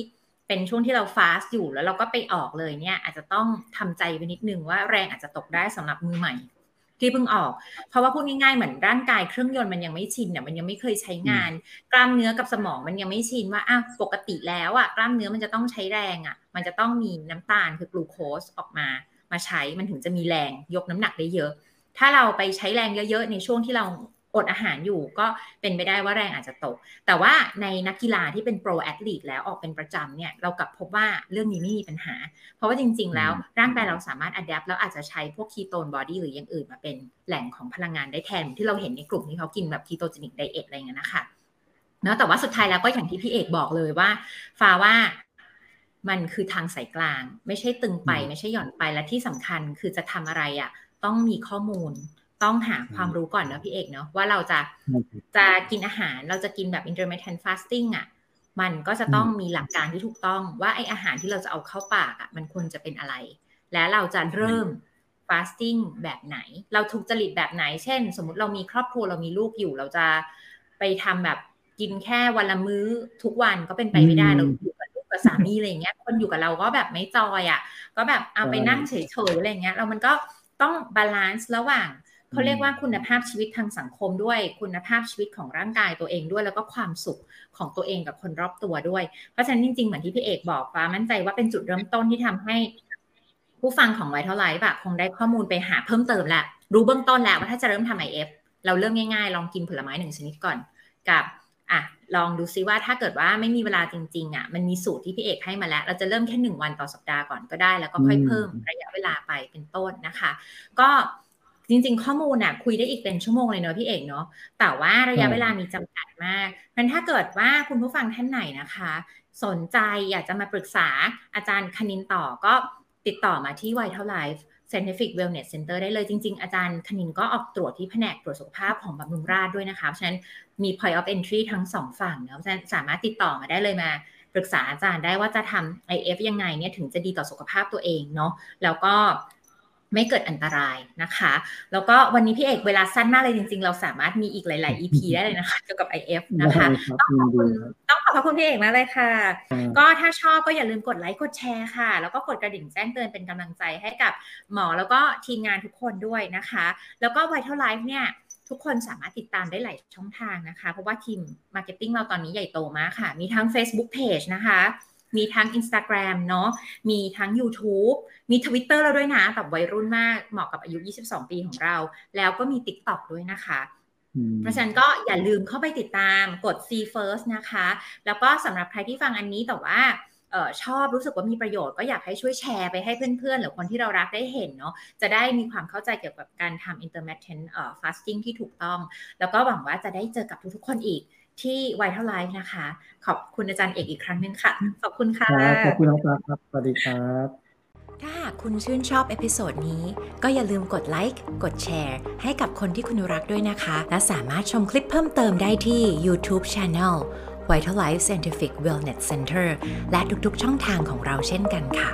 เป็นช่วงที่เราฟาสอยู่แล้วเราก็ไปออกเลยเนี่ย อาจจะต้องทำใจไปนิดนึงว่าแรงอาจจะตกได้สำหรับมือใหม่ ที่เพิ่งออก เพราะว่าพูดง่ายๆเหมือนร่างกายเครื่องยนต์มันยังไม่ชินเนี่ยมันยังไม่เคยใช้งาน กล้ามเนื้อกับสมองมันยังไม่ชินว่าอ้าวปกติแล้วอะกล้ามเนื้อมันจะต้องใช้แรงอะ มันจะต้องมีน้ำตาลคือกลูโคสออกมา มาใช้มันถึงจะมีแรงยกน้ำหนักได้เยอะ ถ้าเราไปใช้แรงเยอะๆในช่วงที่เรา อดอาหารอยู่ก็เป็นไปได้ว่าแรงอาจจะตก แต่ว่าในนักกีฬาที่เป็นโปรแอตลีตแล้วออกเป็นประจำเนี่ยเรากลับพบว่าเรื่องนี้ไม่มีปัญหา เพราะว่าจริง ๆ แล้วร่างกายเราสามารถ adapt แล้วอาจจะใช้พวก ketone body หรืออย่างอื่นมาเป็นแหล่งของพลังงานได้แทนที่เราเห็นในกลุ่มที่เขากินแบบ ketogenic diet อะไรเงี้ยนะคะเนาะแต่ว่าสุดท้ายแล้วก็อย่างที่พี่เอกบอกเลยว่าฟ้าว่ามันคือทางสายกลาง ไม่ใช่ตึงไป ไม่ใช่หย่อนไปและที่สำคัญคือจะทำอะไรอะ่ะต้องมีข้อมูล ต้องหาความรู้ก่อนเนาะพี่เอกเนาะว่าเราจะจะกินอาหารเราจะกินแบบ intermittent fasting อะมันก็จะต้องมีหลักการที่ถูกต้องว่าไออาหารที่เราจะเอาเข้าปากอะมันควรจะเป็นอะไร และเราจะเริ่ม fasting แบบไหน เราถูกจริตแบบไหน เช่น สมมติเรามีครอบครัวเรามีลูกอยู่ เราจะไปทำแบบกินแค่วันละมื้อทุกวันก็เป็นไปไม่ได้เราอยู่กับลูกกับสามีอะไรเงี้ย คนอยู่กับเราก็แบบไม่จอยอะ ก็แบบเอาไปนั่งเฉยๆอะไรเงี้ยเรามันก็ต้องบาลานซ์ระหว่าง เขาเรียกว่าคุณภาพชีวิตทางสังคมด้วย คุณภาพชีวิตของร่างกายตัวเองด้วย แล้วก็ความสุขของตัวเองกับคนรอบตัวด้วย เพราะฉะนั้นจริงๆเหมือนที่พี่เอกบอกฟ้ามั่นใจว่าเป็นจุดเริ่มต้นที่ทำให้ผู้ฟังของไวท์เท่าไลฟ์แบบคงได้ข้อมูลไปหาเพิ่มเติมแล้วรู้เบื้องต้นแล้วว่าถ้าจะเริ่มทำไอเอฟเราเริ่มง่ายๆ ลองกินผลไม้หนึ่งชนิดก่อนกับอะลองดูซิว่าถ้าเกิดว่าไม่มีเวลาจริงๆอะมันมีสูตรที่พี่เอกให้มาแล้ว เราจะเริ่มแค่หนึ่งวันต่อสัปดาห์ก่อนก็ได้ แล้วก็ค่อยเพิ่มระยะเวลาไปเป็นต้นนะคะ ก็ จริง ๆ ข้อมูลน่ะคุยได้อีกเป็นชั่วโมงเลยเนาะพี่เอกเนาะแต่ว่าระยะเวลามีจำกัดมากเพราะถ้าเกิดว่าคุณผู้ฟังท่านไหนนะคะ สนใจอยากจะมาปรึกษาอาจารย์คณินต่อก็ติดต่อมาที่ Vital Life Scientific Wellness Center ได้เลยจริง ๆ อาจารย์คณินก็ออกตรวจที่แผนกตรวจสุขภาพของบำรุงราษด้วยนะคะเพราะฉะนั้นมี point of entry ทั้งสองฝั่งเนาะฉะนั้นสามารถติดต่อมาได้เลยมาปรึกษาอาจารย์ได้ว่าจะทำ IF ยังไงเนี่ยถึงจะดีต่อสุขภาพตัวเองเนาะแล้วก็ ไม่เกิดอันตรายนะคะ แล้วก็วันนี้พี่เอกเวลาสั้นมากเลยจริง ๆ เราสามารถมีอีกหลาย ๆ EP ได้เลยนะคะเกี่ยวกับ IF นะคะ ต้องขอบคุณต้องขอบพระคุณพี่เอกมากเลยค่ะ ก็ถ้าชอบก็อย่าลืมกดไลค์กดแชร์ค่ะ แล้วก็กดกระดิ่งแจ้งเตือนเป็นกำลังใจให้กับหมอแล้วก็ทีมงานทุกคนด้วยนะคะ แล้วก็ Vital Life เนี่ยทุกคนสามารถติดตามได้หลายช่องทางนะคะ เพราะว่าทีม marketing เราตอนนี้ใหญ่โตมากค่ะ มีทั้ง Facebook Page นะคะ มีทั้ง Instagram เนาะมีทั้ง YouTube มี Twitter แล้วด้วยนะแบบวัยรุ่นมากเหมาะกับอายุ 22 ปีของเรา แล้วก็มี TikTok ด้วยนะคะเพราะฉะนั้นก็อย่าลืมเข้าไปติดตามกด See First นะคะ แล้วก็สำหรับใครที่ฟังอันนี้แต่ว่าออชอบรู้สึกว่ามีประโยชน์ก็อยากให้ช่วยแชร์ไปให้เพื่อนๆ หรือคนที่เรารักได้เห็นเนาะจะได้มีความเข้าใจเกี่ยวกับการทำ intermittent fasting ที่ถูกต้อง แล้วก็หวังว่าจะได้เจอกับทุกๆคนอีก ที่ Vital Life นะคะ ขอบคุณอาจารย์เอกอีกครั้งนึงค่ะ ขอบคุณค่ะ ขอบคุณน้องฟ้าครับ สวัสดีครับ ถ้าหากคุณชื่นชอบ episode นี้ ก็อย่าลืมกดไลค์ กดแชร์ ให้กับคนที่คุณรักด้วยนะคะ และสามารถชมคลิปเพิ่มเติมได้ที่ YouTube Channel Vital Life Scientific Wellness Center และทุกๆช่องทางของเราเช่นกันค่ะ